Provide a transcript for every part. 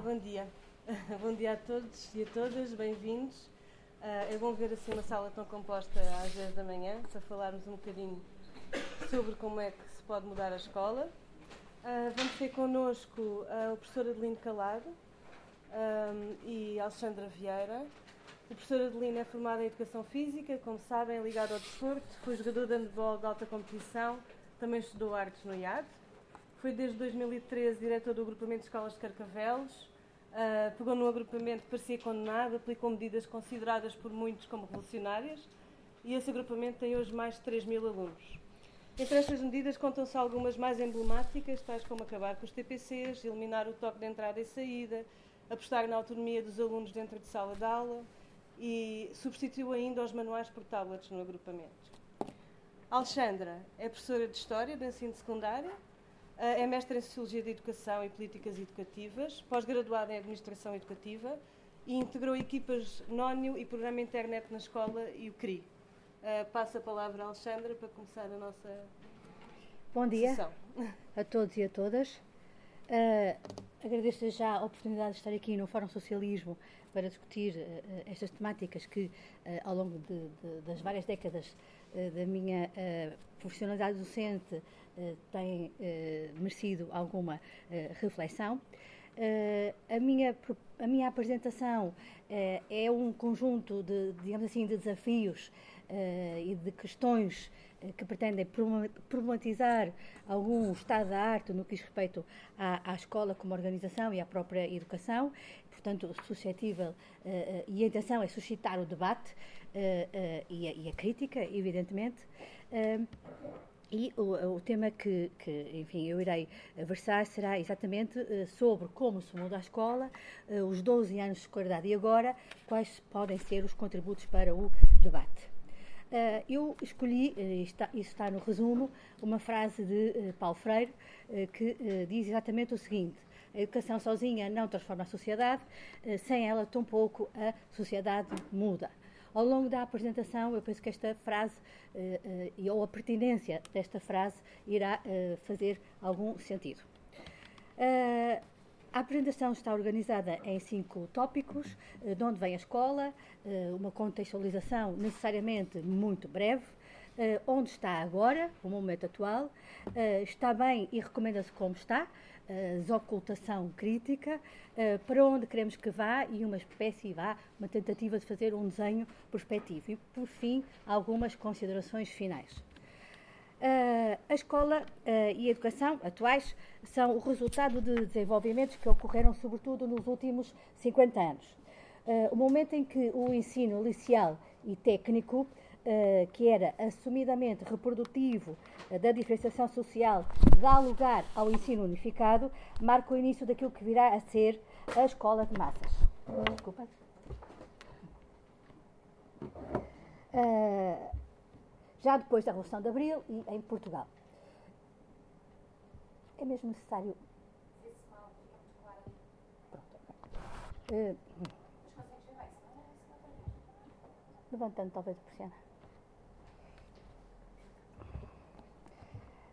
bom dia. bom dia a todos e a todas, bem-vindos. Uh, é bom ver assim uma sala tão composta às 10 da manhã para falarmos um bocadinho sobre como é que se pode mudar a escola. Uh, vamos ter connosco uh, o professor Adelino Calado um, e Alexandra Vieira. O professor Adelino é formado em Educação Física, como sabem, é ligado ao desporto, foi jogador de handball de alta competição, também estudou artes no IAD. Foi desde 2013 diretor do agrupamento de escolas de Carcavelos, Uh, pegou num agrupamento que parecia condenado, aplicou medidas consideradas por muitos como revolucionárias e esse agrupamento tem hoje mais de 3 mil alunos. Entre estas medidas contam-se algumas mais emblemáticas, tais como acabar com os TPCs, eliminar o toque de entrada e saída, apostar na autonomia dos alunos dentro de sala de aula e substituiu ainda os manuais por tablets no agrupamento. Alexandra é professora de História do ensino secundário, é mestre em Sociologia da Educação e Políticas Educativas, pós-graduada em Administração Educativa e integrou equipas NONIO e Programa Internet na Escola e o CRI. Uh, passo a palavra à Alexandra para começar a nossa Bom dia sessão. a todos e a todas. Uh, agradeço já a oportunidade de estar aqui no Fórum Socialismo para discutir uh, estas temáticas que, ao longo de, de, das várias décadas da minha profissionalidade docente, eh, tem eh, merecido alguma eh, reflexão. a, minha, a minha apresentação é um conjunto de, digamos assim, de desafios e de questões que pretendem problematizar algum estado da arte no que diz respeito à, à escola como organização e à própria educação, portanto, suscetível, uh, e a intenção é suscitar o debate e, a, e, a, crítica, evidentemente. E o, o tema que, que, enfim, eu irei versar será exatamente uh, sobre como se muda a escola, uh, os 12 anos de escolaridade e agora, quais podem ser os contributos para o debate. Uh, eu escolhi, está, isso está no resumo, uma frase de Paulo Freire que diz exatamente o seguinte: a educação sozinha não transforma a sociedade, sem ela, tampouco a sociedade muda. Ao longo da apresentação, eu penso que esta frase, ou a pertinência desta frase, irá fazer algum sentido. A apresentação está organizada em cinco tópicos, de onde vem a escola, uma contextualização necessariamente muito breve, onde está agora, o momento atual, está bem e recomenda-se como está, desocultação crítica, para onde queremos que vá e uma espécie vá, uma tentativa de fazer um desenho prospectivo. E, por fim, algumas considerações finais. Uh, a escola uh, e a educação atuais são o resultado de desenvolvimentos que ocorreram, sobretudo, nos últimos 50 anos. o momento em que o ensino liceal e técnico uh, que era assumidamente reprodutivo uh, da diferenciação social, dá lugar ao ensino unificado, marca o início daquilo que virá a ser a escola de massas. Desculpa. Uh, já depois da Revolução de Abril e em Portugal. É mesmo necessário. Pronto. Uh, levantando talvez a persiana.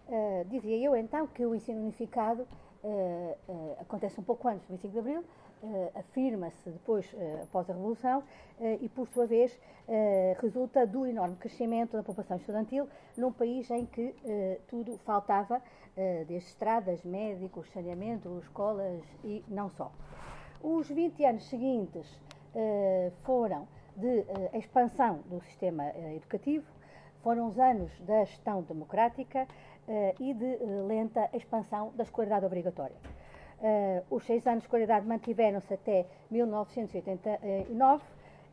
Uh, dizia eu então que o ensino unificado uh, uh, acontece um pouco antes do 25 de Abril, afirma-se depois após a Revolução e, por sua vez, resulta do enorme crescimento da população estudantil num país em que tudo faltava, desde estradas, médicos, saneamento, escolas e não só. Os 20 anos seguintes foram de expansão do sistema educativo, foram os anos da gestão democrática, e de lenta expansão da escolaridade obrigatória. Uh, os seis anos de escolaridade mantiveram-se até 1989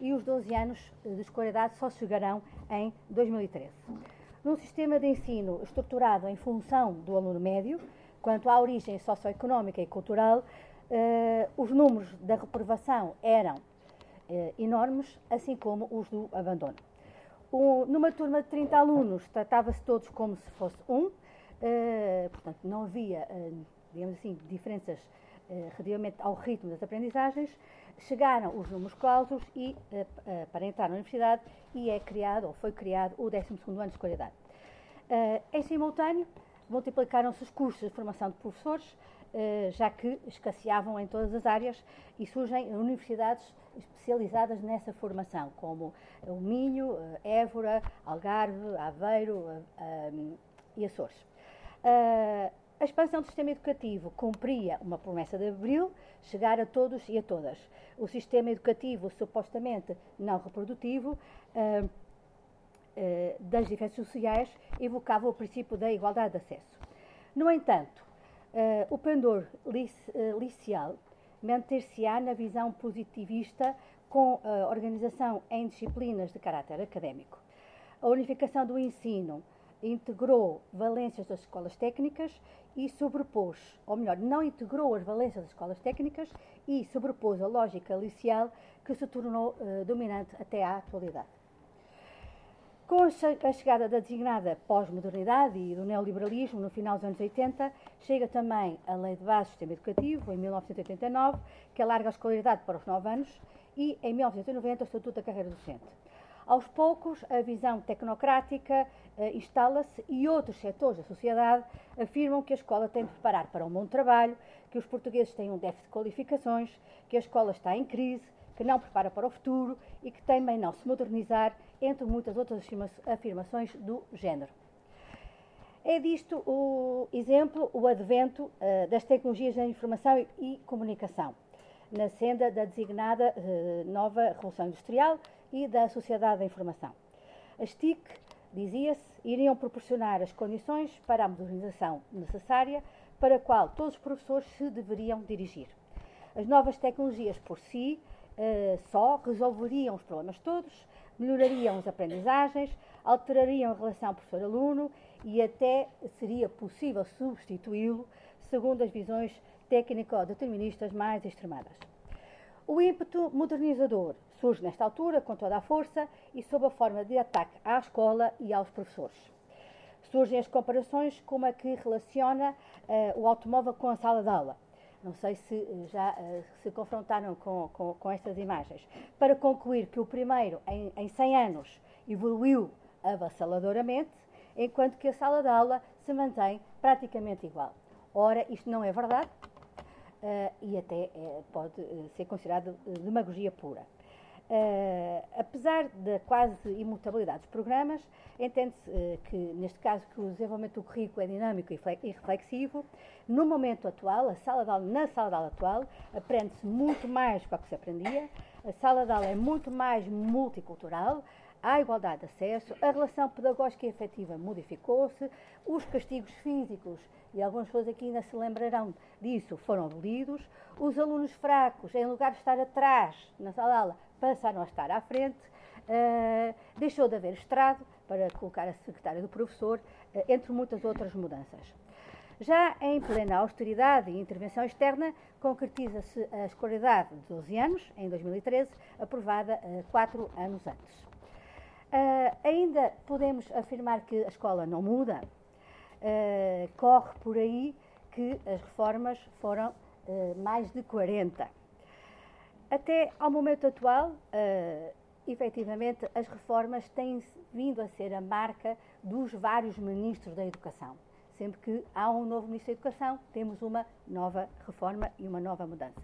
e os 12 anos de escolaridade só chegarão em 2013. Num sistema de ensino estruturado em função do aluno médio, quanto à origem socioeconómica e cultural, os números da reprovação eram enormes, assim como os do abandono. numa turma de 30 alunos, tratava-se todos como se fosse um, portanto, não havia, digamos assim, diferenças uh, relativamente ao ritmo das aprendizagens. Chegaram os números clausos e, para entrar na universidade e é criado, ou foi criado, o 12º ano de escolaridade. em simultâneo, multiplicaram-se os cursos de formação de professores já que escasseavam em todas as áreas e surgem universidades especializadas nessa formação, como o Minho, Évora, Algarve, Aveiro e Açores. A expansão do sistema educativo cumpria uma promessa de Abril, chegar a todos e a todas. O sistema educativo, supostamente não reprodutivo, uh, uh, das diferenças sociais, evocava o princípio da igualdade de acesso. No entanto, uh, o pendor liceal manter-se-á na visão positivista com a organização em disciplinas de caráter académico. A unificação do ensino integrou valências das escolas técnicas e sobrepôs, ou melhor, não integrou as valências das escolas técnicas e sobrepôs a lógica liceal que se tornou uh, dominante até à atualidade. Com a chegada da designada pós-modernidade e do neoliberalismo no final dos anos 80, chega também a Lei de Base do Sistema Educativo, em 1989, que alarga a escolaridade para os 9 anos, e em 1990 o Estatuto da Carreira Docente. Aos poucos, a visão tecnocrática uh, instala-se e outros setores da sociedade afirmam que a escola tem de preparar para um bom trabalho, que os portugueses têm um déficit de qualificações, que a escola está em crise, que não prepara para o futuro e que também não se modernizar, entre muitas outras afirmações do género. É disto o exemplo, o advento uh, das tecnologias da informação e comunicação, na senda da designada uh, nova Revolução Industrial, e da Sociedade da Informação. As TIC, dizia-se, iriam proporcionar as condições para a modernização necessária para a qual todos os professores se deveriam dirigir. As novas tecnologias por si uh, só resolveriam os problemas todos, melhorariam as aprendizagens, alterariam a relação professor-aluno e até seria possível substituí-lo segundo as visões técnico-deterministas mais extremadas. O ímpeto modernizador surge nesta altura com toda a força e sob a forma de ataque à escola e aos professores. Surgem as comparações como a que relaciona uh, o automóvel com a sala de aula. Não sei se uh, já uh, se confrontaram com, com, com, estas imagens. Para concluir que o primeiro, em, em 100 anos, evoluiu avassaladoramente, enquanto que a sala de aula se mantém praticamente igual. Ora, isto não é verdade, uh, e até uh, pode uh, ser considerado demagogia pura. Apesar da quase imutabilidade dos programas, entende-se que, neste caso, que o desenvolvimento do currículo é dinâmico e reflexivo. No momento atual, a sala de aula, na sala de aula atual, aprende-se muito mais do que se aprendia, a sala de aula é muito mais multicultural, há igualdade de acesso, a relação pedagógica e efetiva modificou-se, os castigos físicos, e algumas pessoas aqui ainda se lembrarão disso, foram abolidos, os alunos fracos, em lugar de estar atrás na sala de aula, passaram a estar à frente, uh, deixou de haver estrado para colocar a secretária do professor, uh, entre muitas outras mudanças. Já em plena austeridade e intervenção externa, concretiza-se a escolaridade de 12 anos, em 2013, aprovada uh, quatro anos antes. Uh, ainda podemos afirmar que a escola não muda. Uh, corre por aí que as reformas foram mais de 40. Até ao momento atual, uh, efetivamente, as reformas têm vindo a ser a marca dos vários ministros da Educação. Sempre que há um novo ministro da Educação, temos uma nova reforma e uma nova mudança.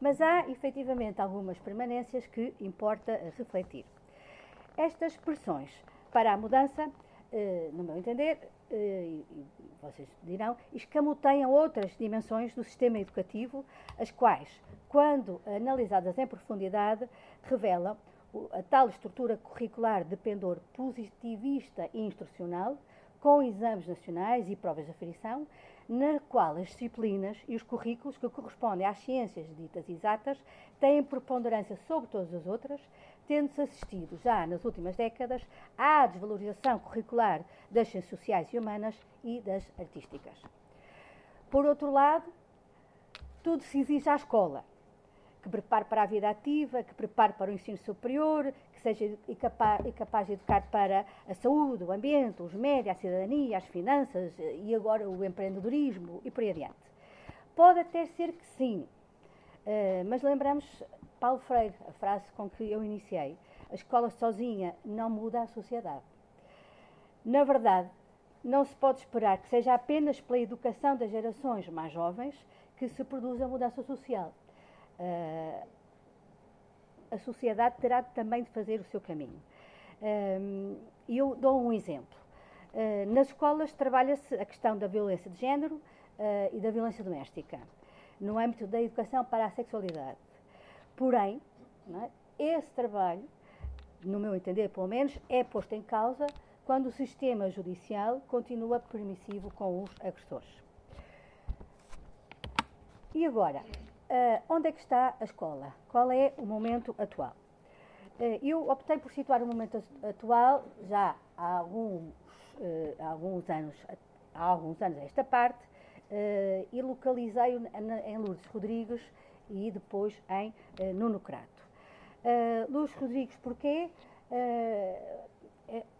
Mas há, efetivamente, algumas permanências que importa refletir. Estas pressões para a mudança, eh, no meu entender, eh, e vocês dirão, escamoteiam outras dimensões do sistema educativo, as quais, quando analisadas em profundidade, revelam a tal estrutura curricular de pendor positivista e instrucional, com exames nacionais e provas de aferição, na qual as disciplinas e os currículos que correspondem às ciências ditas exatas têm preponderância sobre todas as outras, tendo-se assistido já nas últimas décadas à desvalorização curricular das ciências sociais e humanas e das artísticas. Por outro lado, tudo se exige à escola, que prepare para a vida ativa, que prepare para o ensino superior, que seja capaz de educar para a saúde, o ambiente, os médios, a cidadania, as finanças e agora o empreendedorismo e por aí adiante. Pode até ser que sim, eh, mas lembramos Paulo Freire, a frase com que eu iniciei, a escola sozinha não muda a sociedade. Na verdade, não se pode esperar que seja apenas pela educação das gerações mais jovens que se produza a mudança social. Uh, a sociedade terá também de fazer o seu caminho. E eu dou um exemplo. Uh, nas escolas trabalha-se a questão da violência de género uh, e da violência doméstica, no âmbito da educação para a sexualidade. Porém, é, esse trabalho, no meu entender pelo menos, é posto em causa quando o sistema judicial continua permissivo com os agressores. E agora, uh, onde é que está a escola? Qual é o momento atual? Uh, eu optei por situar o momento atual já há alguns, uh, há alguns anos, há alguns anos a esta parte, e localizei-o em Lourdes Rodrigues e depois em Nuno Crato. Lourdes Rodrigues, porquê?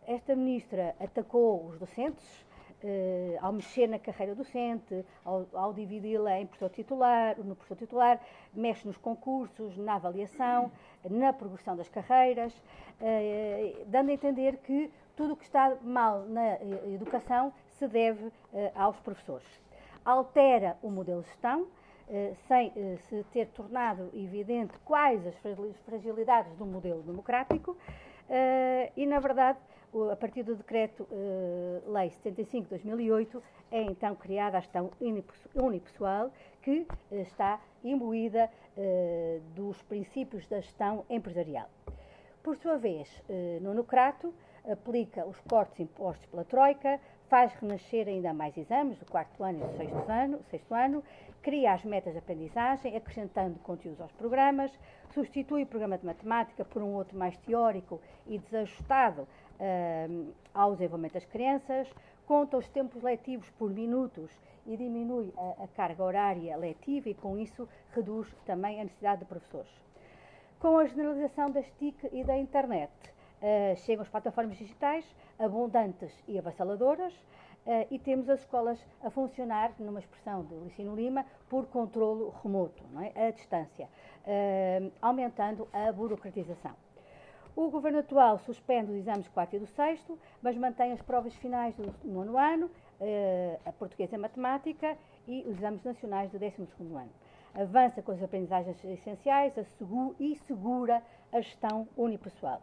esta ministra atacou os docentes, Uh, ao mexer na carreira docente, ao, ao dividi-la em professor titular, no professor titular, mexe nos concursos, na avaliação, na progressão das carreiras, uh, dando a entender que tudo o que está mal na educação se deve uh, aos professores. Altera o modelo de gestão, sem se ter tornado evidente quais as fragilidades do modelo democrático, e, na verdade, a partir do Decreto-Lei uh, 75 de 2008, é então criada a gestão unipessoal, que uh, está imbuída uh, dos princípios da gestão empresarial. Por sua vez, no Nucrato, aplica os cortes impostos pela Troika, faz renascer ainda mais exames do quarto ano e do sexto ano, sexto ano cria as metas de aprendizagem, acrescentando conteúdos aos programas, substitui o programa de matemática por um outro mais teórico e desajustado uh, ao desenvolvimento das crianças, conta os tempos letivos por minutos e diminui a, a, carga horária letiva e, com isso, reduz também a necessidade de professores. Com a generalização das TIC e da internet, uh, chegam as plataformas digitais, abundantes e avassaladoras, uh, e temos as escolas a funcionar, numa expressão de Licino Lima, por controlo remoto, é? a distância, uh, aumentando a burocratização. O governo atual suspende os exames do 4 e do 6, mas mantém as provas finais do nono ano, eh, a portuguesa e a matemática e os exames nacionais do 12 ano. Avança com as aprendizagens essenciais e segura a gestão unipessoal.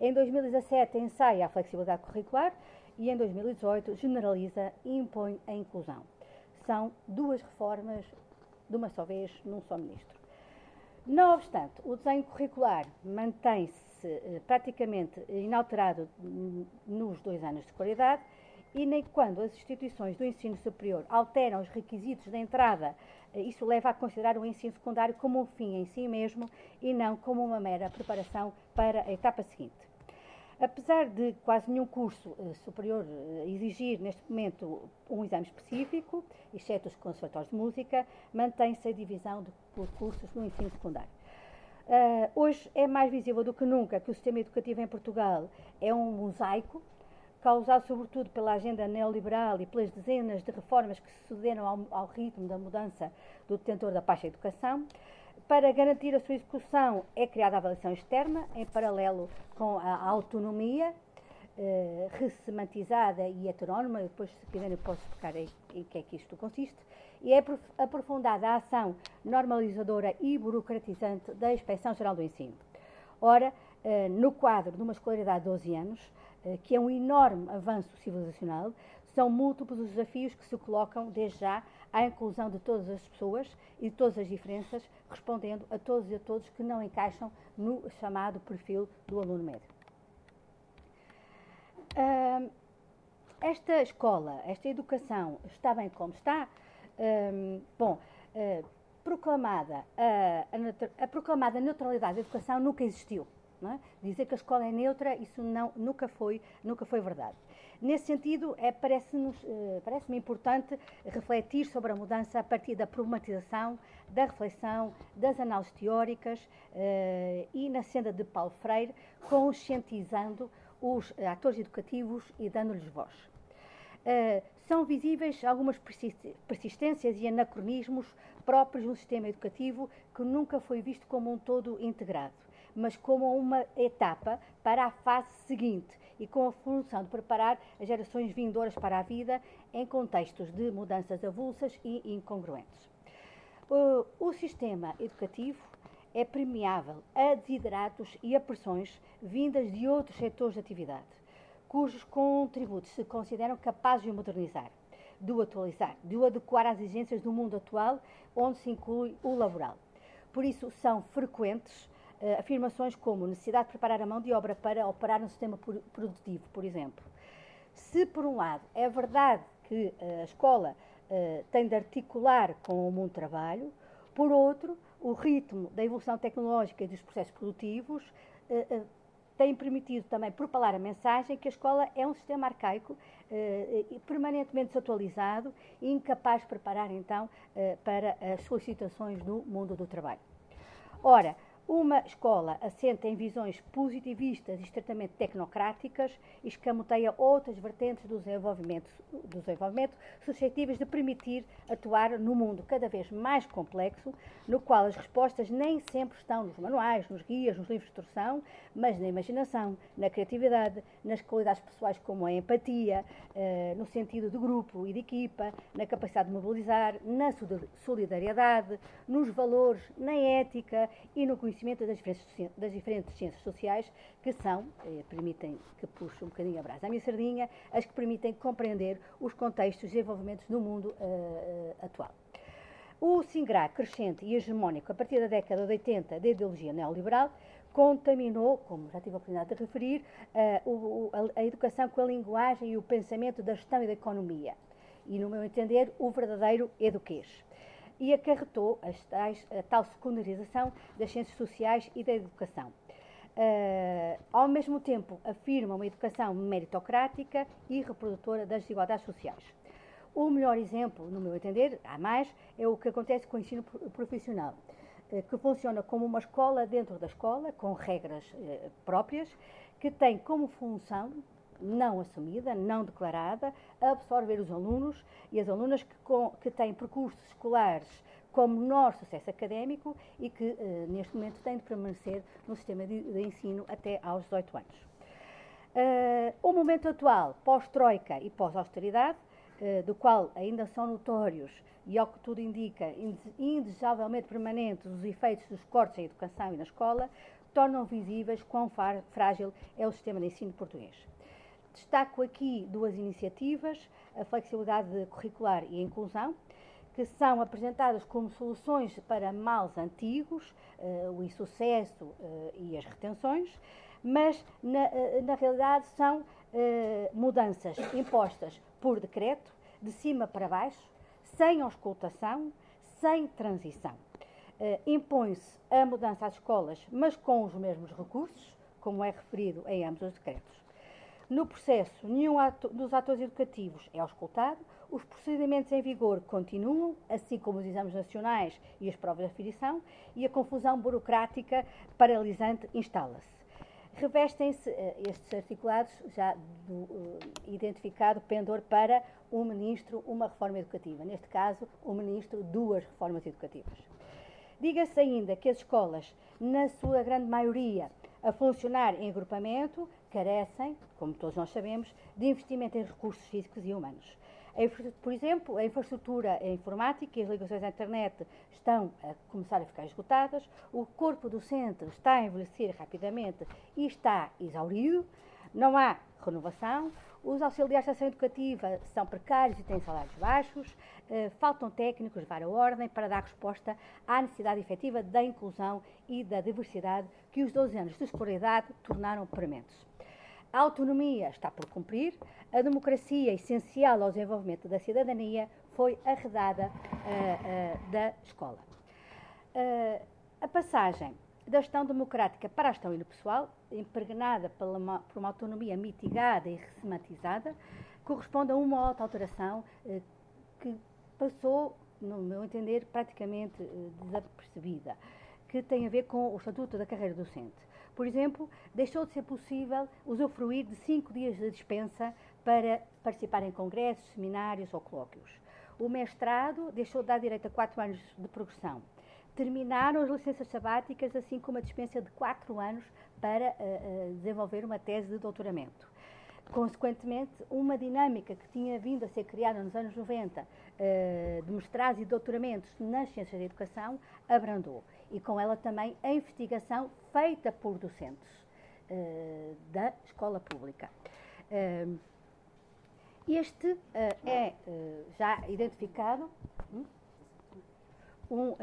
Em 2017 ensaia a flexibilidade curricular e em 2018 generaliza e impõe a inclusão. São duas reformas de uma só vez num só ministro. Não obstante, o desenho curricular mantém-se eh, praticamente inalterado nos dois anos de escolaridade e nem quando as instituições do ensino superior alteram os requisitos de entrada, eh, isso leva a considerar o ensino secundário como um fim em si mesmo e não como uma mera preparação para a etapa seguinte. Apesar de quase nenhum curso eh, superior exigir neste momento um exame específico, exceto os conservatórios de música, mantém-se a divisão de cursos no ensino secundário. Uh, hoje é mais visível do que nunca que o sistema educativo em Portugal é um mosaico, causado sobretudo pela agenda neoliberal e pelas dezenas de reformas que sucederam ao, ao ritmo da mudança do detentor da pasta educação. Para garantir a sua execução, é criada a avaliação externa, em paralelo com a autonomia, eh, ressemantizada e heterónoma. Depois, se quiserem, posso explicar em, que é que isto consiste e é aprofundada a ação normalizadora e burocratizante da Inspeção Geral do Ensino. Ora, eh, no quadro de uma escolaridade de 12 anos, eh, que é um enorme avanço civilizacional, são múltiplos os desafios que se colocam desde já à inclusão de todas as pessoas e de todas as diferenças, respondendo a todos e a todos que não encaixam no chamado perfil do aluno médio. Esta escola, esta educação está bem como está, um, bom, uh, proclamada a, a, a, proclamada neutralidade da educação nunca existiu. É? Dizer que a escola é neutra, isso não, nunca, foi, nunca foi verdade. Nesse sentido, é, parece-me uh, parece importante refletir sobre a mudança a partir da problematização, da reflexão, das análises teóricas uh, e na senda de Paulo Freire, conscientizando os atores educativos e dando-lhes voz. Uh, são visíveis algumas persistências e anacronismos próprios de um sistema educativo que nunca foi visto como um todo integrado, mas como uma etapa para a fase seguinte e com a função de preparar as gerações vindouras para a vida em contextos de mudanças avulsas e incongruentes. O sistema educativo é premiável a desideratos e a pressões vindas de outros setores de atividade, cujos contributos se consideram capazes de modernizar, de o atualizar, de o adequar às exigências do mundo atual, onde se inclui o laboral. Por isso, são frequentes uh, afirmações como necessidade de preparar a mão de obra para operar no sistema produtivo, por exemplo. Se, por um lado, é verdade que uh, a escola uh, tem de articular com o mundo do trabalho, por outro, o ritmo da evolução tecnológica e dos processos produtivos tem permitido também propalar a mensagem que a escola é um sistema arcaico, eh, permanentemente desatualizado e incapaz de preparar, então, eh, para as solicitações no mundo do trabalho. Ora, uma escola assenta em visões positivistas e estritamente tecnocráticas e escamoteia outras vertentes do desenvolvimento, do desenvolvimento suscetíveis de permitir atuar no mundo cada vez mais complexo, no qual as respostas nem sempre estão nos manuais, nos guias, nos livros de instrução, mas na imaginação, na criatividade, nas qualidades pessoais como a empatia, eh, no sentido de grupo e de equipa, na capacidade de mobilizar, na solidariedade, nos valores, na ética e no conhecimento conhecimento das diferentes, das diferentes ciências sociais que são, eh, permitem que puxe um bocadinho a brasa à minha sardinha, as que permitem compreender os contextos e desenvolvimentos do mundo uh, atual. O SINGRA crescente e hegemónico a partir da década de 80 da ideologia neoliberal contaminou, como já tive a oportunidade de referir, o, a, a educação com a linguagem e o pensamento da gestão e da economia. E, no meu entender, o verdadeiro eduquês e acarretou tais, a tal secundarização das ciências sociais e da educação. Uh, ao mesmo tempo, afirma uma educação meritocrática e reprodutora das desigualdades sociais. O melhor exemplo, no meu entender, há mais, é o que acontece com o ensino profissional, uh, que funciona como uma escola dentro da escola, com regras uh, próprias, que tem como função não assumida, não declarada, absorver os alunos e as alunas que, com, que têm percursos escolares com menor sucesso académico e que, eh, neste momento, têm de permanecer no sistema de, de ensino até aos 18 anos. Uh, o momento atual, pós-Troika e pós-austeridade, uh, do qual ainda são notórios e, ao que tudo indica, indesejavelmente permanentes os efeitos dos cortes em educação e na escola, tornam visíveis quão frágil é o sistema de ensino português. Destaco aqui duas iniciativas, a flexibilidade curricular e a inclusão, que são apresentadas como soluções para males antigos, uh, o insucesso uh, e as retenções, mas na, uh, na realidade são mudanças impostas por decreto, de cima para baixo, sem auscultação, sem transição. Impõe-se a mudança às escolas, mas com os mesmos recursos, como é referido em ambos os decretos. No processo, nenhum ato, dos atores educativos é auscultado, os procedimentos em vigor continuam, assim como os exames nacionais e as provas de afiliação, e a confusão burocrática paralisante instala-se. Revestem-se uh, estes articulados, já do, uh, identificado pendor para um ministro, uma reforma educativa. Neste caso, o um ministro, duas reformas educativas. Diga-se ainda que as escolas, na sua grande maioria, a funcionar em agrupamento, carecem, como todos nós sabemos, de investimento em recursos físicos e humanos. Por exemplo, a infraestrutura informática e as ligações à internet estão a começar a ficar esgotadas, o corpo docente está a envelhecer rapidamente e está exaurido, não há renovação, os auxiliares de ação educativa são precários e têm salários baixos, eh, faltam técnicos de várias ordem para dar resposta à necessidade efetiva da inclusão e da diversidade que os 12 anos de escolaridade tornaram prementes. A autonomia está por cumprir, a democracia essencial ao desenvolvimento da cidadania foi arredada uh, uh, da escola. Uh, a passagem da gestão democrática para a gestão pessoal, impregnada uma, por uma autonomia mitigada e resematizada, corresponde a uma alta alteração que passou, no meu entender, praticamente desapercebida, que tem a ver com o Estatuto da Carreira Docente. Por exemplo, deixou de ser possível usufruir de cinco dias de dispensa para participar em congressos, seminários ou colóquios. O mestrado deixou de dar direito a quatro anos de progressão. Terminaram as licenças sabáticas, assim como a dispensa de quatro anos para uh, desenvolver uma tese de doutoramento. Consequentemente, uma dinâmica que tinha vindo a ser criada nos anos 90 de mestrados e doutoramentos nas ciências da educação abrandou. E com ela também a investigação feita por docentes da escola pública. Este é já identificado hum, um, uh,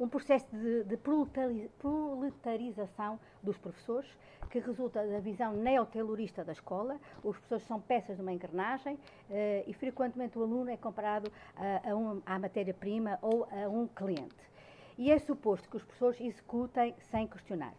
um processo de, de, proletarização dos professores que resulta da visão neotaylorista da escola. Os professores são peças de uma engrenagem uh, e frequentemente o aluno é comparado a, a um, à matéria-prima ou a um cliente. E é suposto que os professores executem sem questionar.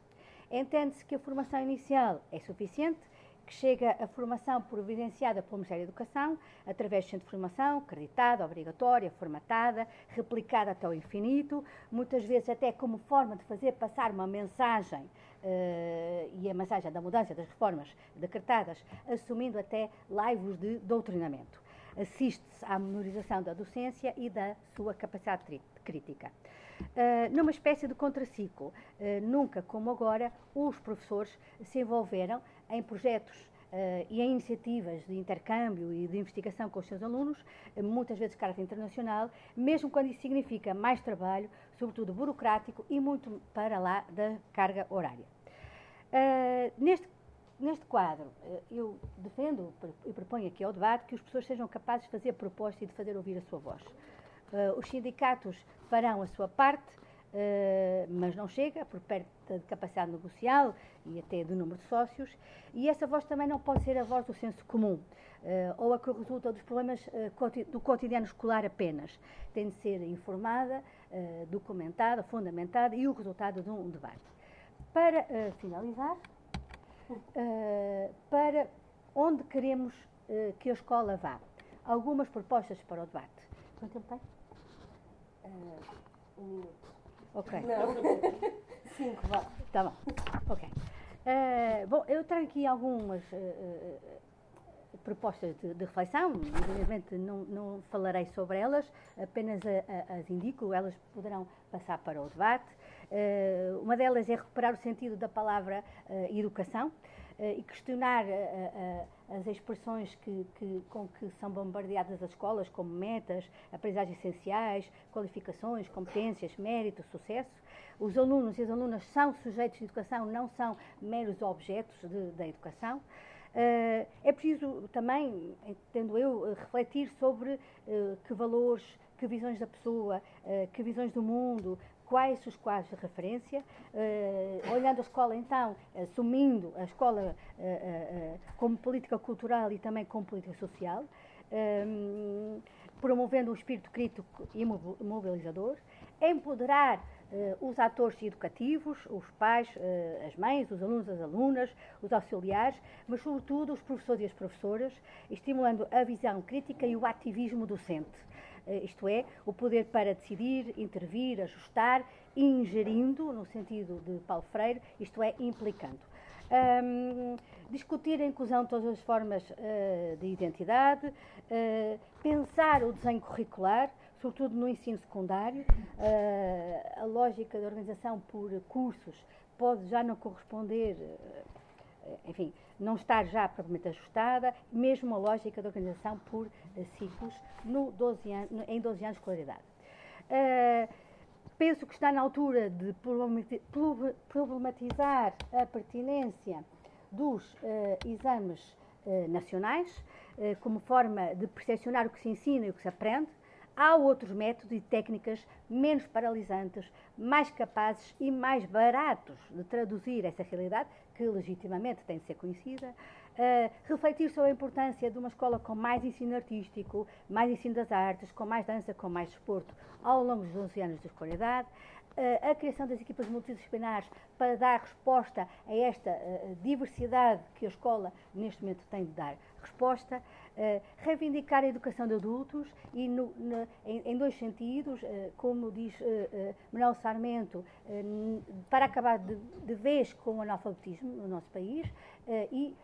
Entende-se que a formação inicial é suficiente que chega a formação providenciada pelo Ministério da Educação, através de centro de formação, acreditada, obrigatória, formatada, replicada até o infinito, muitas vezes até como forma de fazer passar uma mensagem, uh, e a mensagem da mudança das reformas decretadas, assumindo até laivos de doutrinamento. Assiste-se à memorização da docência e da sua capacidade crítica. Uh, numa espécie de contraciclo. Uh, nunca, como agora, os professores se envolveram em projetos uh, e em iniciativas de intercâmbio e de investigação com os seus alunos, muitas vezes de caráter internacional, mesmo quando isso significa mais trabalho, sobretudo burocrático e muito para lá da carga horária. neste Neste quadro, eu defendo e proponho aqui ao debate que os professores sejam capazes de fazer propostas e de fazer ouvir a sua voz. Uh, os sindicatos farão a sua parte, uh, mas não chega por perto de capacidade negocial e até do número de sócios, e essa voz também não pode ser a voz do senso comum, uh, ou a que resulta dos problemas do cotidiano escolar apenas. Tem de ser informada, documentada, fundamentada e o resultado de um debate. Para finalizar, para onde queremos que a escola vá? Algumas propostas para o debate. Quanto tempo tem? Uh, um minuto. Ok. Não. Cinco, vá. Tá bom. Ok. Uh, bom, eu trago aqui algumas uh, propostas de, de, reflexão, evidentemente não, não, falarei sobre elas, apenas a, a, as indico, elas poderão passar para o debate. Uh, uma delas é recuperar o sentido da palavra uh, educação e questionar as expressões que, que, com que são bombardeadas as escolas, como metas, aprendizagens essenciais, qualificações, competências, mérito, sucesso. Os alunos e as alunas são sujeitos de educação, não são meros objetos da educação. É preciso também, entendo eu, refletir sobre que valores, que visões da pessoa, que visões do mundo, quais os quadros de referência, uh, olhando a escola então, assumindo a escola uh, como política cultural e também como política social, promovendo um espírito crítico e mobilizador, empoderar os atores educativos, os pais, as mães, os alunos, as alunas, os auxiliares, mas sobretudo os professores e as professoras, estimulando a visão crítica e o ativismo docente isto é, o poder para decidir, intervir, ajustar, ingerindo, no sentido de Paulo Freire, isto é, implicando. Um, discutir a inclusão de todas as formas uh, de identidade, uh, pensar o desenho curricular, sobretudo no ensino secundário, uh, a lógica da organização por cursos pode já não corresponder, enfim, não estar já propriamente ajustada, mesmo a lógica da organização por uh, ciclos no 12 an em 12 anos de escolaridade. Uh, penso que está na altura de problematizar a pertinência dos uh, exames nacionais como forma de percepcionar o que se ensina e o que se aprende, há outros métodos e técnicas menos paralisantes, mais capazes e mais baratos de traduzir essa realidade, que legitimamente tem de ser conhecida, uh, refletir sobre a importância de uma escola com mais ensino artístico, mais ensino das artes, com mais dança, com mais desporto ao longo dos 11 anos de escolaridade, uh, a criação das equipas multidisciplinares para dar resposta a esta uh, diversidade que a escola neste momento tem de dar resposta, uh, reivindicar a educação de adultos e no, no, em, em, dois sentidos, uh, como diz uh, Manuel Sarmento, para acabar de, de, vez com o analfabetismo no nosso país e,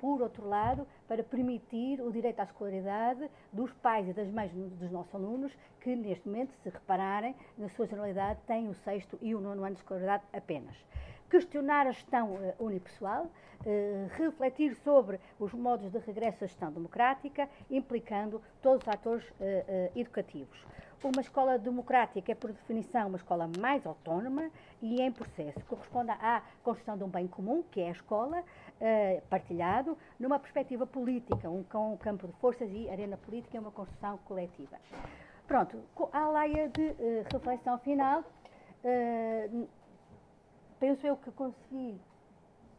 por outro lado, para permitir o direito à escolaridade dos pais e das mães dos nossos alunos, que neste momento, se repararem, na sua generalidade, têm o sexto e o nono ano de escolaridade apenas questionar a gestão uh, unipessoal, uh, refletir sobre os modos de regresso à gestão democrática, implicando todos os atores uh, educativos. Uma escola democrática é, por definição, uma escola mais autónoma e em processo. Corresponde à construção de um bem comum, que é a escola, partilhado, numa perspectiva política, um, com um campo de forças e arena política é uma construção coletiva. Pronto, à laia de reflexão final, penso eu que consegui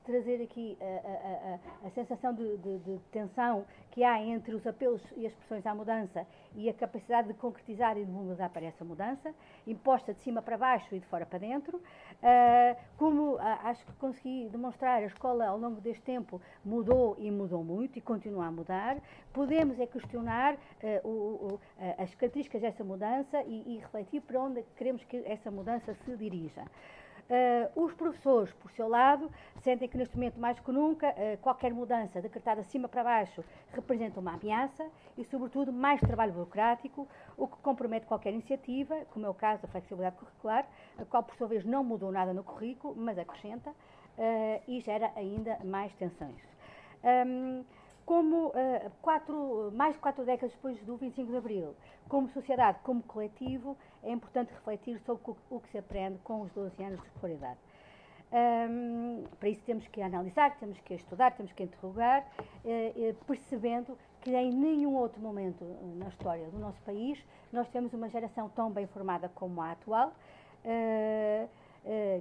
trazer aqui a, a, a, a sensação de, de, de, tensão que há entre os apelos e as pressões à mudança e a capacidade de concretizar e de mudar para essa mudança, imposta de cima para baixo e de fora para dentro. Uh, como uh, acho que consegui demonstrar, a escola ao longo deste tempo mudou e mudou muito e continua a mudar. Podemos é questionar uh, o, o, as características dessa mudança e, e refletir para onde queremos que essa mudança se dirija. Uh, os professores, por seu lado, sentem que neste momento, mais que nunca, uh, qualquer mudança decretada acima para baixo representa uma ameaça e, sobretudo, mais trabalho burocrático, o que compromete qualquer iniciativa, como é o caso da flexibilidade curricular, a qual, por sua vez, não mudou nada no currículo, mas acrescenta uh, e gera ainda mais tensões. Um, como uh, quatro, mais de quatro décadas depois do 25 de Abril, como sociedade, como coletivo, é importante refletir sobre o que se aprende com os 12 anos de escolaridade. Um, para isso temos que analisar, temos que estudar, temos que interrogar, uh, percebendo que em nenhum outro momento na história do nosso país nós temos uma geração tão bem formada como a atual.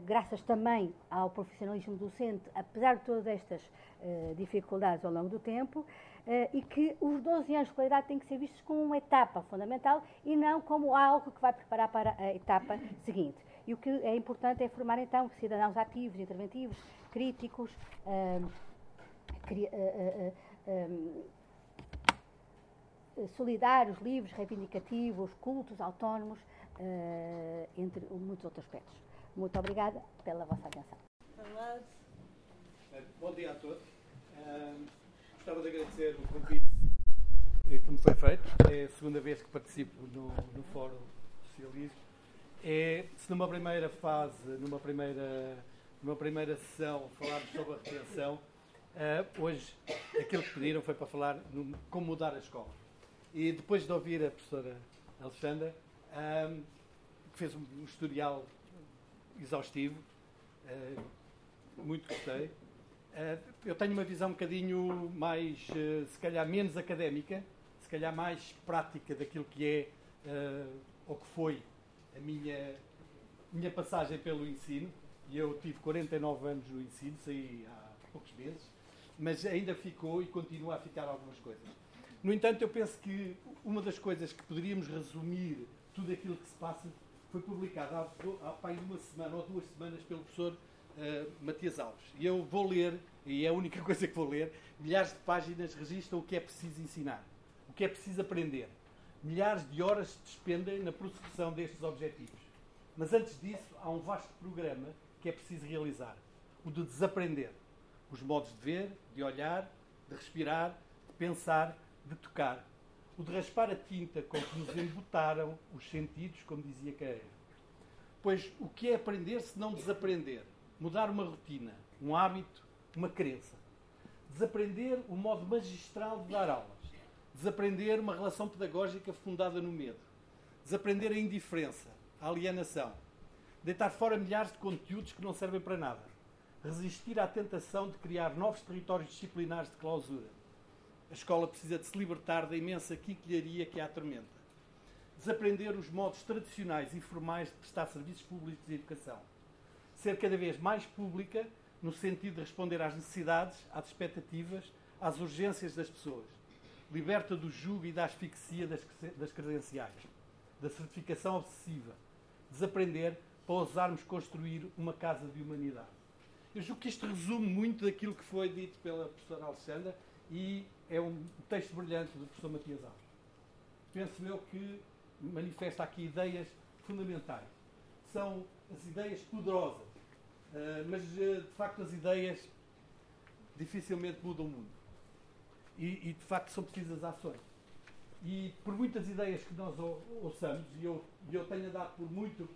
Graças também ao profissionalismo docente, apesar de todas estas uh, dificuldades ao longo do tempo, uh, e que os 12 anos de escolaridade têm que ser vistos como uma etapa fundamental e não como algo que vai preparar para a etapa seguinte. E o que é importante é formar então cidadãos ativos, interventivos, críticos, cri solidários, livres, reivindicativos, cultos, autónomos, entre muitos outros aspectos. Muito obrigada pela vossa atenção. Bom dia a todos. Uh, gostava de agradecer o convite que me foi feito. É a segunda vez que participo no, no Fórum Socialismo. É, se numa primeira fase, numa primeira, numa primeira sessão, falarmos sobre a retenção, uh, hoje aquilo que pediram foi para falar no, como mudar a escola. E depois de ouvir a professora Alexandra, um, que fez um historial exaustivo, uh, muito gostei. Uh, eu tenho uma visão um bocadinho mais, uh, se calhar menos académica, se calhar mais prática daquilo que é ou que foi a minha, minha passagem pelo ensino. E eu tive 49 anos no ensino, saí há poucos meses, mas ainda ficou e continua a ficar algumas coisas. No entanto, eu penso que uma das coisas que poderíamos resumir tudo aquilo que se passa foi publicado há, há, há uma semana ou duas semanas pelo professor uh, Matias Alves. E eu vou ler, e é a única coisa que vou ler, milhares de páginas registram o que é preciso ensinar, o que é preciso aprender. Milhares de horas se despendem na prossecução destes objetivos. Mas antes disso, há um vasto programa que é preciso realizar: o de desaprender. Os modos de ver, de olhar, de respirar, de pensar, de tocar, o de raspar a tinta com que nos embutaram os sentidos, como dizia Caeiro. Pois o que é aprender se não desaprender? Mudar uma rotina, um hábito, uma crença. Desaprender o modo magistral de dar aulas. Desaprender uma relação pedagógica fundada no medo. Desaprender a indiferença, a alienação. Deitar fora milhares de conteúdos que não servem para nada. Resistir à tentação de criar novos territórios disciplinares de clausura a escola precisa de se libertar da imensa quinquilharia que a atormenta. Desaprender os modos tradicionais e formais de prestar serviços públicos de educação. Ser cada vez mais pública no sentido de responder às necessidades, às expectativas, às urgências das pessoas. Liberta do jugo e da asfixia das, credenciais, da certificação obsessiva. Desaprender para ousarmos construir uma casa de humanidade. Eu julgo que isto resume muito daquilo que foi dito pela professora Alexandra e é um texto brilhante do professor Matias Alves. Penso eu que manifesta aqui ideias fundamentais. São as ideias poderosas, uh, mas uh, de facto as ideias dificilmente mudam o mundo. E, e, de facto são precisas ações. E por muitas ideias que nós ouçamos, e eu, eu tenho andado por, muito,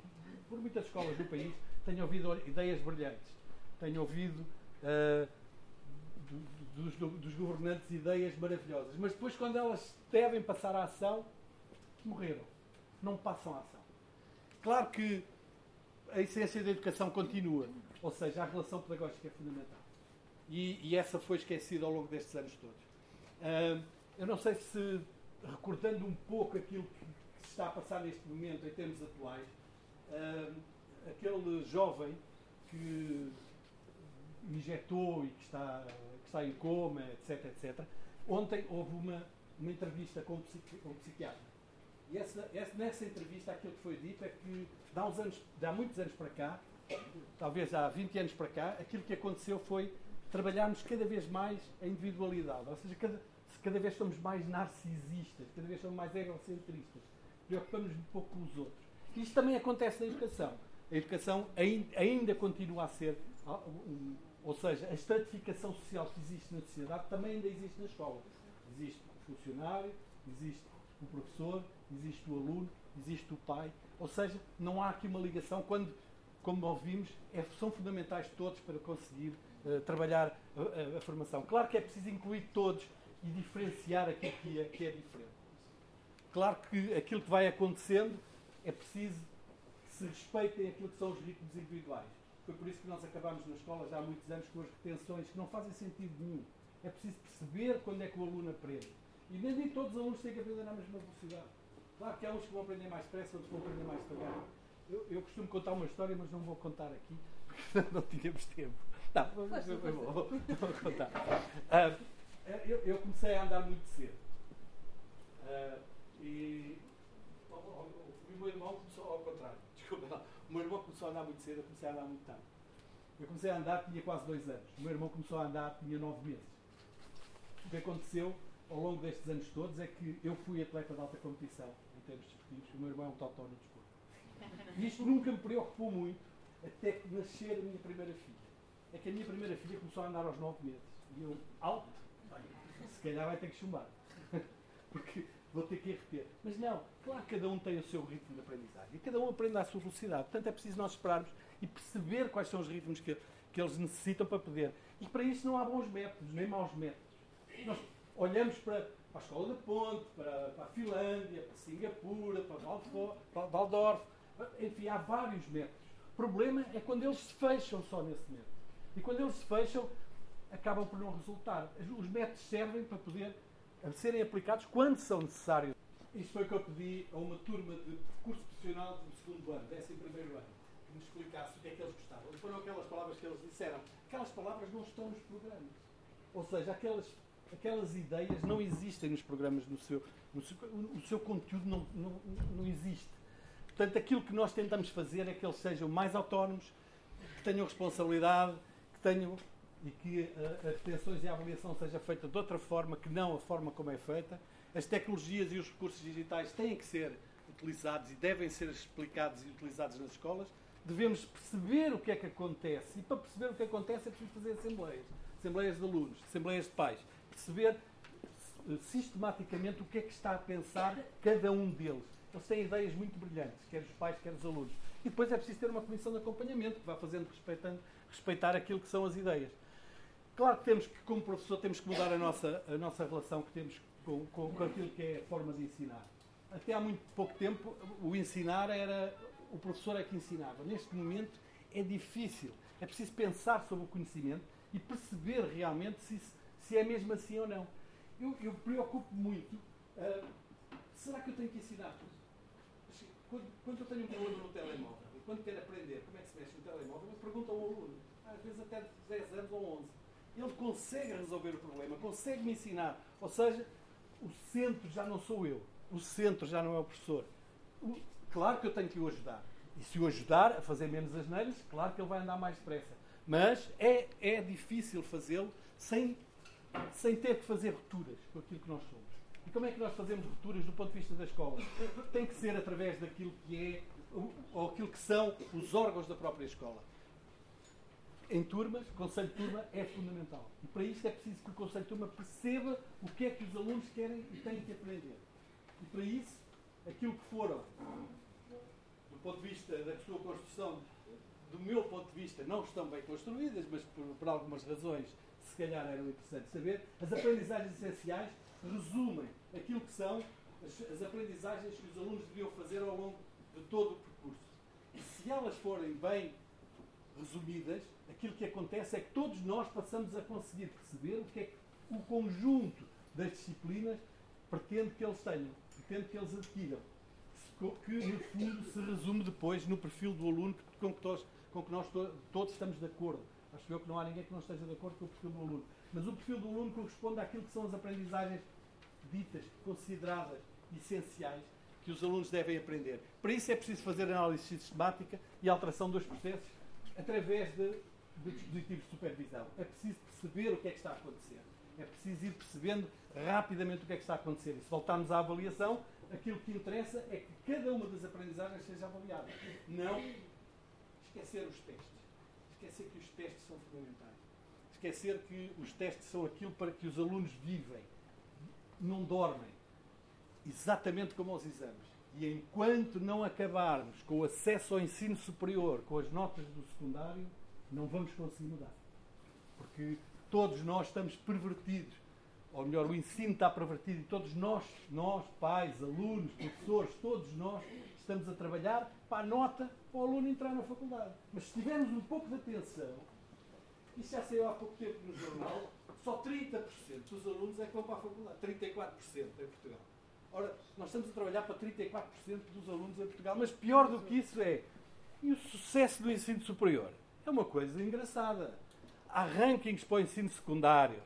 por muitas escolas do país, tenho ouvido ideias brilhantes. tenho ouvido uh, dos, dos, governantes ideias maravilhosas, mas depois, quando elas devem passar à ação, morreram. Não passam à ação. Claro que a essência da educação continua, ou seja, a relação pedagógica é fundamental. E, e essa foi esquecida ao longo destes anos todos. Eu não sei se, recordando um pouco aquilo que, se está a passar neste momento em termos atuais, aquele jovem que injetou e que está, que está em coma, etc, etc. Ontem houve uma, uma entrevista com um, psiqui, um psiquiatra. E essa, essa, nessa entrevista aquilo que foi dito é que há, uns anos, muitos anos para cá, talvez há 20 anos para cá, aquilo que aconteceu foi trabalharmos cada vez mais a individualidade. Ou seja, cada, cada vez somos mais narcisistas, cada vez somos mais egocentristas. Preocupamos um pouco com os outros. Isto também acontece na educação. A educação ainda continua a ser ou seja, a estratificação social que existe na sociedade também ainda existe na escola. Existe o funcionário, existe o professor, existe o aluno, existe o pai. Ou seja, não há aqui uma ligação quando, como ouvimos, é, são fundamentais todos para conseguir uh, trabalhar a, a, a, formação. Claro que é preciso incluir todos e diferenciar aquilo que é, que é diferente. Claro que aquilo que vai acontecendo é preciso que se respeitem aquilo que são os ritmos individuais foi por isso que nós acabámos na escola já há muitos anos com as retenções que não fazem sentido nenhum. É preciso perceber quando é que o aluno aprende. E nem todos os alunos têm que aprender na mesma velocidade. Claro que há uns que vão aprender mais depressa, outros vão aprender mais devagar. Eu, eu, costumo contar uma história, mas não vou contar aqui, porque não tínhamos tempo. Não, eu, eu vou, vou, vou contar. Uh, eu, eu, comecei a andar muito cedo. Uh, e o, o, o meu irmão começou ao contrário. Desculpa lá. O meu irmão começou a andar muito cedo, eu comecei a andar muito tarde. Eu comecei a andar, tinha quase dois anos. O meu irmão começou a andar, tinha nove meses. O que aconteceu ao longo destes anos todos é que eu fui atleta de alta competição termos desportivos. O meu irmão é um totó no desporto. E isto nunca me preocupou muito até que nascer a minha primeira filha. É que a minha primeira filha começou a andar aos nove meses. E eu, alto, se calhar vai ter que chumbar. Porque vou ter que repetir. Mas não, claro que cada um tem o seu ritmo de aprendizagem e cada um aprende à sua velocidade. Portanto, é preciso nós esperarmos e perceber quais são os ritmos que, que eles necessitam para poder. E para isso não há bons métodos, nem maus métodos. Nós olhamos para, para a Escola da Ponte, para, para a Finlândia, para Singapura, para Waldorf, enfim, há vários métodos. O problema é quando eles se fecham só nesse método. E quando eles se fecham, acabam por não resultar. Os métodos servem para poder serem aplicados quando são necessários. Isto foi o que eu pedi a uma turma de curso profissional do segundo ano, décimo primeiro ano, que me explicasse o que é que eles gostavam. Foram aquelas palavras que eles disseram. Aquelas palavras não estão nos programas. Ou seja, aquelas, aquelas ideias não existem nos programas, no seu, no seu, o seu conteúdo não, não, não existe. Portanto, aquilo que nós tentamos fazer é que eles sejam mais autónomos, que tenham responsabilidade, que tenham e que uh, as detenções e a avaliação seja feita de outra forma que não a forma como é feita. As tecnologias e os recursos digitais têm que ser utilizados e devem ser explicados e utilizados nas escolas. Devemos perceber o que é que acontece e para perceber o que acontece é preciso fazer assembleias. Assembleias de alunos, assembleias de pais. Perceber sistematicamente o que é que está a pensar cada um deles. Eles têm ideias muito brilhantes, quer os pais, quer os alunos. E depois é preciso ter uma comissão de acompanhamento que vá fazendo respeitando, respeitar aquilo que são as ideias. Claro que temos que, como professor, temos que mudar a nossa, a nossa relação que temos com, com, com aquilo que é a forma de ensinar. Até há muito pouco tempo, o ensinar era. O professor é que ensinava. Neste momento é difícil. É preciso pensar sobre o conhecimento e perceber realmente se, se é mesmo assim ou não. Eu, eu preocupo muito. Uh, será que eu tenho que ensinar tudo? Quando, quando eu tenho um problema no telemóvel e quando quero aprender como é que se mexe no telemóvel, eu pergunto ao aluno, às vezes até de 10 anos ou 11 ele consegue resolver o problema, consegue me ensinar. Ou seja, o centro já não sou eu, o centro já não é o professor. Claro que eu tenho que o ajudar. E se o ajudar a fazer menos as neiras, claro que ele vai andar mais depressa. Mas é, é difícil fazê-lo sem, sem ter que fazer rupturas com aquilo que nós somos. E como é que nós fazemos rupturas do ponto de vista da escola? Tem que ser através daquilo que é, ou aquilo que são os órgãos da própria escola em turmas, o Conselho de Turma é fundamental. E para isso é preciso que o Conselho de Turma perceba o que é que os alunos querem e têm que aprender. E para isso, aquilo que foram, do ponto de vista da sua construção do meu ponto de vista, não estão bem construídas, mas por, por algumas razões se calhar eram interessantes saber, as aprendizagens essenciais resumem aquilo que são as, as aprendizagens que os alunos deviam fazer ao longo de todo o percurso. E se elas forem bem resumidas, aquilo que acontece é que todos nós passamos a conseguir perceber o que é que o conjunto das disciplinas pretende que eles tenham, pretende que eles adquiram. Que, no fundo, se resume depois no perfil do aluno com que, com que nós to, todos estamos de acordo. Acho eu que não há ninguém que não esteja de acordo com o perfil do aluno. Mas o perfil do aluno corresponde àquilo que são as aprendizagens ditas, consideradas essenciais que os alunos devem aprender. Para isso é preciso fazer análise sistemática e alteração dos processos através de, de dispositivos de supervisão. É preciso perceber o que é que está a acontecer. É preciso ir percebendo rapidamente o que é que está a acontecer. E se voltarmos à avaliação, aquilo que interessa é que cada uma das aprendizagens seja avaliada. Não esquecer os testes. Esquecer que os testes são fundamentais. Esquecer que os testes são aquilo para que os alunos vivem. Não dormem exatamente como aos exames. E enquanto não acabarmos com o acesso ao ensino superior, com as notas do secundário, não vamos conseguir mudar. Porque todos nós estamos pervertidos. Ou melhor, o ensino está pervertido e todos nós, nós, pais, alunos, professores, todos nós estamos a trabalhar para a nota para o aluno entrar na faculdade. Mas se tivermos um pouco de atenção, isso já saiu há pouco tempo no jornal, só 30% dos alunos é que vão para a faculdade. 34% em Portugal. Ora, nós estamos a trabalhar para 34% dos alunos em Portugal, mas pior do que isso é. E o sucesso do ensino superior? É uma coisa engraçada. Há rankings para o ensino secundário.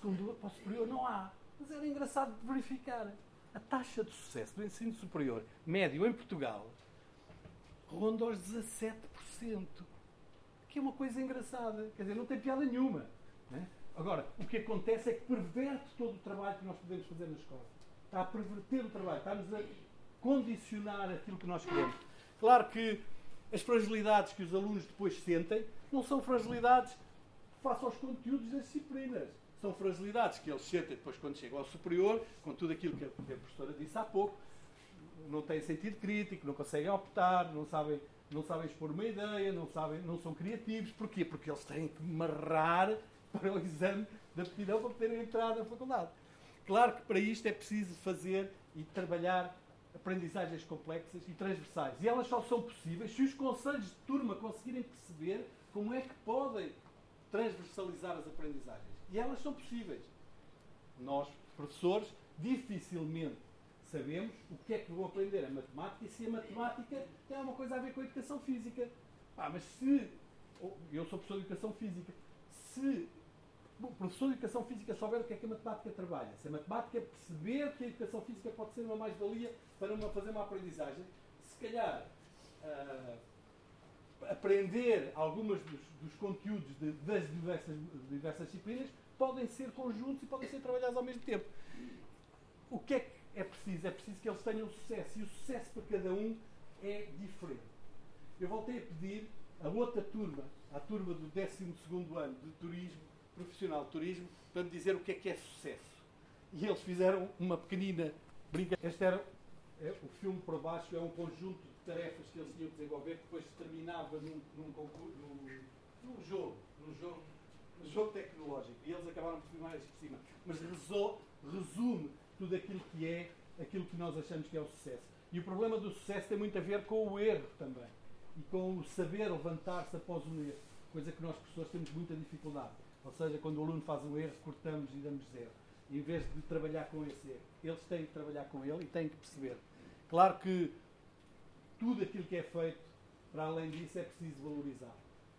Para o, para o superior não há. Mas era engraçado de verificar. A taxa de sucesso do ensino superior médio em Portugal ronda aos 17%. Que é uma coisa engraçada. Quer dizer, não tem piada nenhuma. Né? Agora, o que acontece é que perverte todo o trabalho que nós podemos fazer na escola está a perverter o trabalho, está-nos a condicionar aquilo que nós queremos. Claro que as fragilidades que os alunos depois sentem não são fragilidades face aos conteúdos das disciplinas. São fragilidades que eles sentem depois quando chegam ao superior, com tudo aquilo que a professora disse há pouco, não têm sentido crítico, não conseguem optar, não sabem, não sabem expor uma ideia, não, sabem, não são criativos. Porquê? Porque eles têm que marrar para o exame de aptidão para poderem entrar na faculdade. Claro que para isto é preciso fazer e trabalhar aprendizagens complexas e transversais. E elas só são possíveis se os conselhos de turma conseguirem perceber como é que podem transversalizar as aprendizagens. E elas são possíveis. Nós, professores, dificilmente sabemos o que é que vão aprender a matemática e se a matemática tem alguma coisa a ver com a educação física. Ah, mas se. Eu sou professor de educação física. Se o professor de Educação Física souber o que é que a matemática trabalha, se a matemática perceber que a Educação Física pode ser uma mais-valia para uma, fazer uma aprendizagem, se calhar uh, aprender algumas dos, dos conteúdos de, das diversas, diversas disciplinas podem ser conjuntos e podem ser trabalhados ao mesmo tempo. O que é que é preciso? É preciso que eles tenham sucesso e o sucesso para cada um é diferente. Eu voltei a pedir a outra turma, a turma do 12 ano de turismo, profissional de turismo para me dizer o que é que é sucesso. E eles fizeram uma pequenina brincadeira. Este era é, o filme por baixo, é um conjunto tarefas que eles tinham que desenvolver que depois terminava num, num, concurso, num, num jogo, num jogo, num jogo tecnológico. E eles acabaram por filmar isto por cima. Mas resume tudo aquilo que é aquilo que nós achamos que é o sucesso. E o problema do sucesso tem muito a ver com o erro também. E com o saber levantar-se após um erro. Coisa que nós, professores, temos muita dificuldade. Ou seja, quando o aluno faz um erro, cortamos e damos zero. Em vez de trabalhar com esse erro. Eles têm que trabalhar com ele e têm que perceber. Claro que tudo aquilo que é feito, para além disso, é preciso valorizar.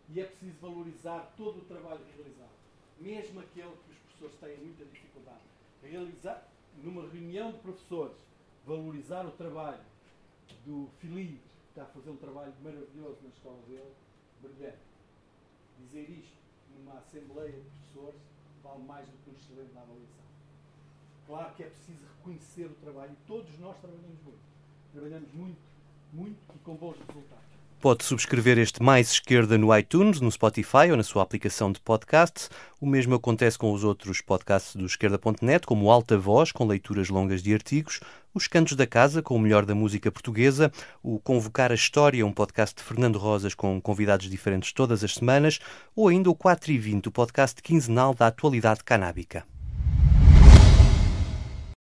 E é preciso valorizar todo o trabalho realizado. Mesmo aquele que os professores têm muita dificuldade. Realizar, numa reunião de professores, valorizar o trabalho do Filipe, que está a fazer um trabalho maravilhoso na escola dele, brilhante. Dizer isto numa Assembleia de Professores vale mais do que um excelente na avaliação. Claro que é preciso reconhecer o trabalho todos nós trabalhamos muito. Trabalhamos muito, muito e com bons resultados. Pode subscrever este Mais Esquerda no iTunes, no Spotify ou na sua aplicação de podcast. O mesmo acontece com os outros podcasts do Esquerda.net, como Alta Voz, com leituras longas de artigos, Os Cantos da Casa, com o melhor da música portuguesa, o Convocar a História, um podcast de Fernando Rosas com convidados diferentes todas as semanas, ou ainda o 4 e 20, o podcast quinzenal da atualidade canábica.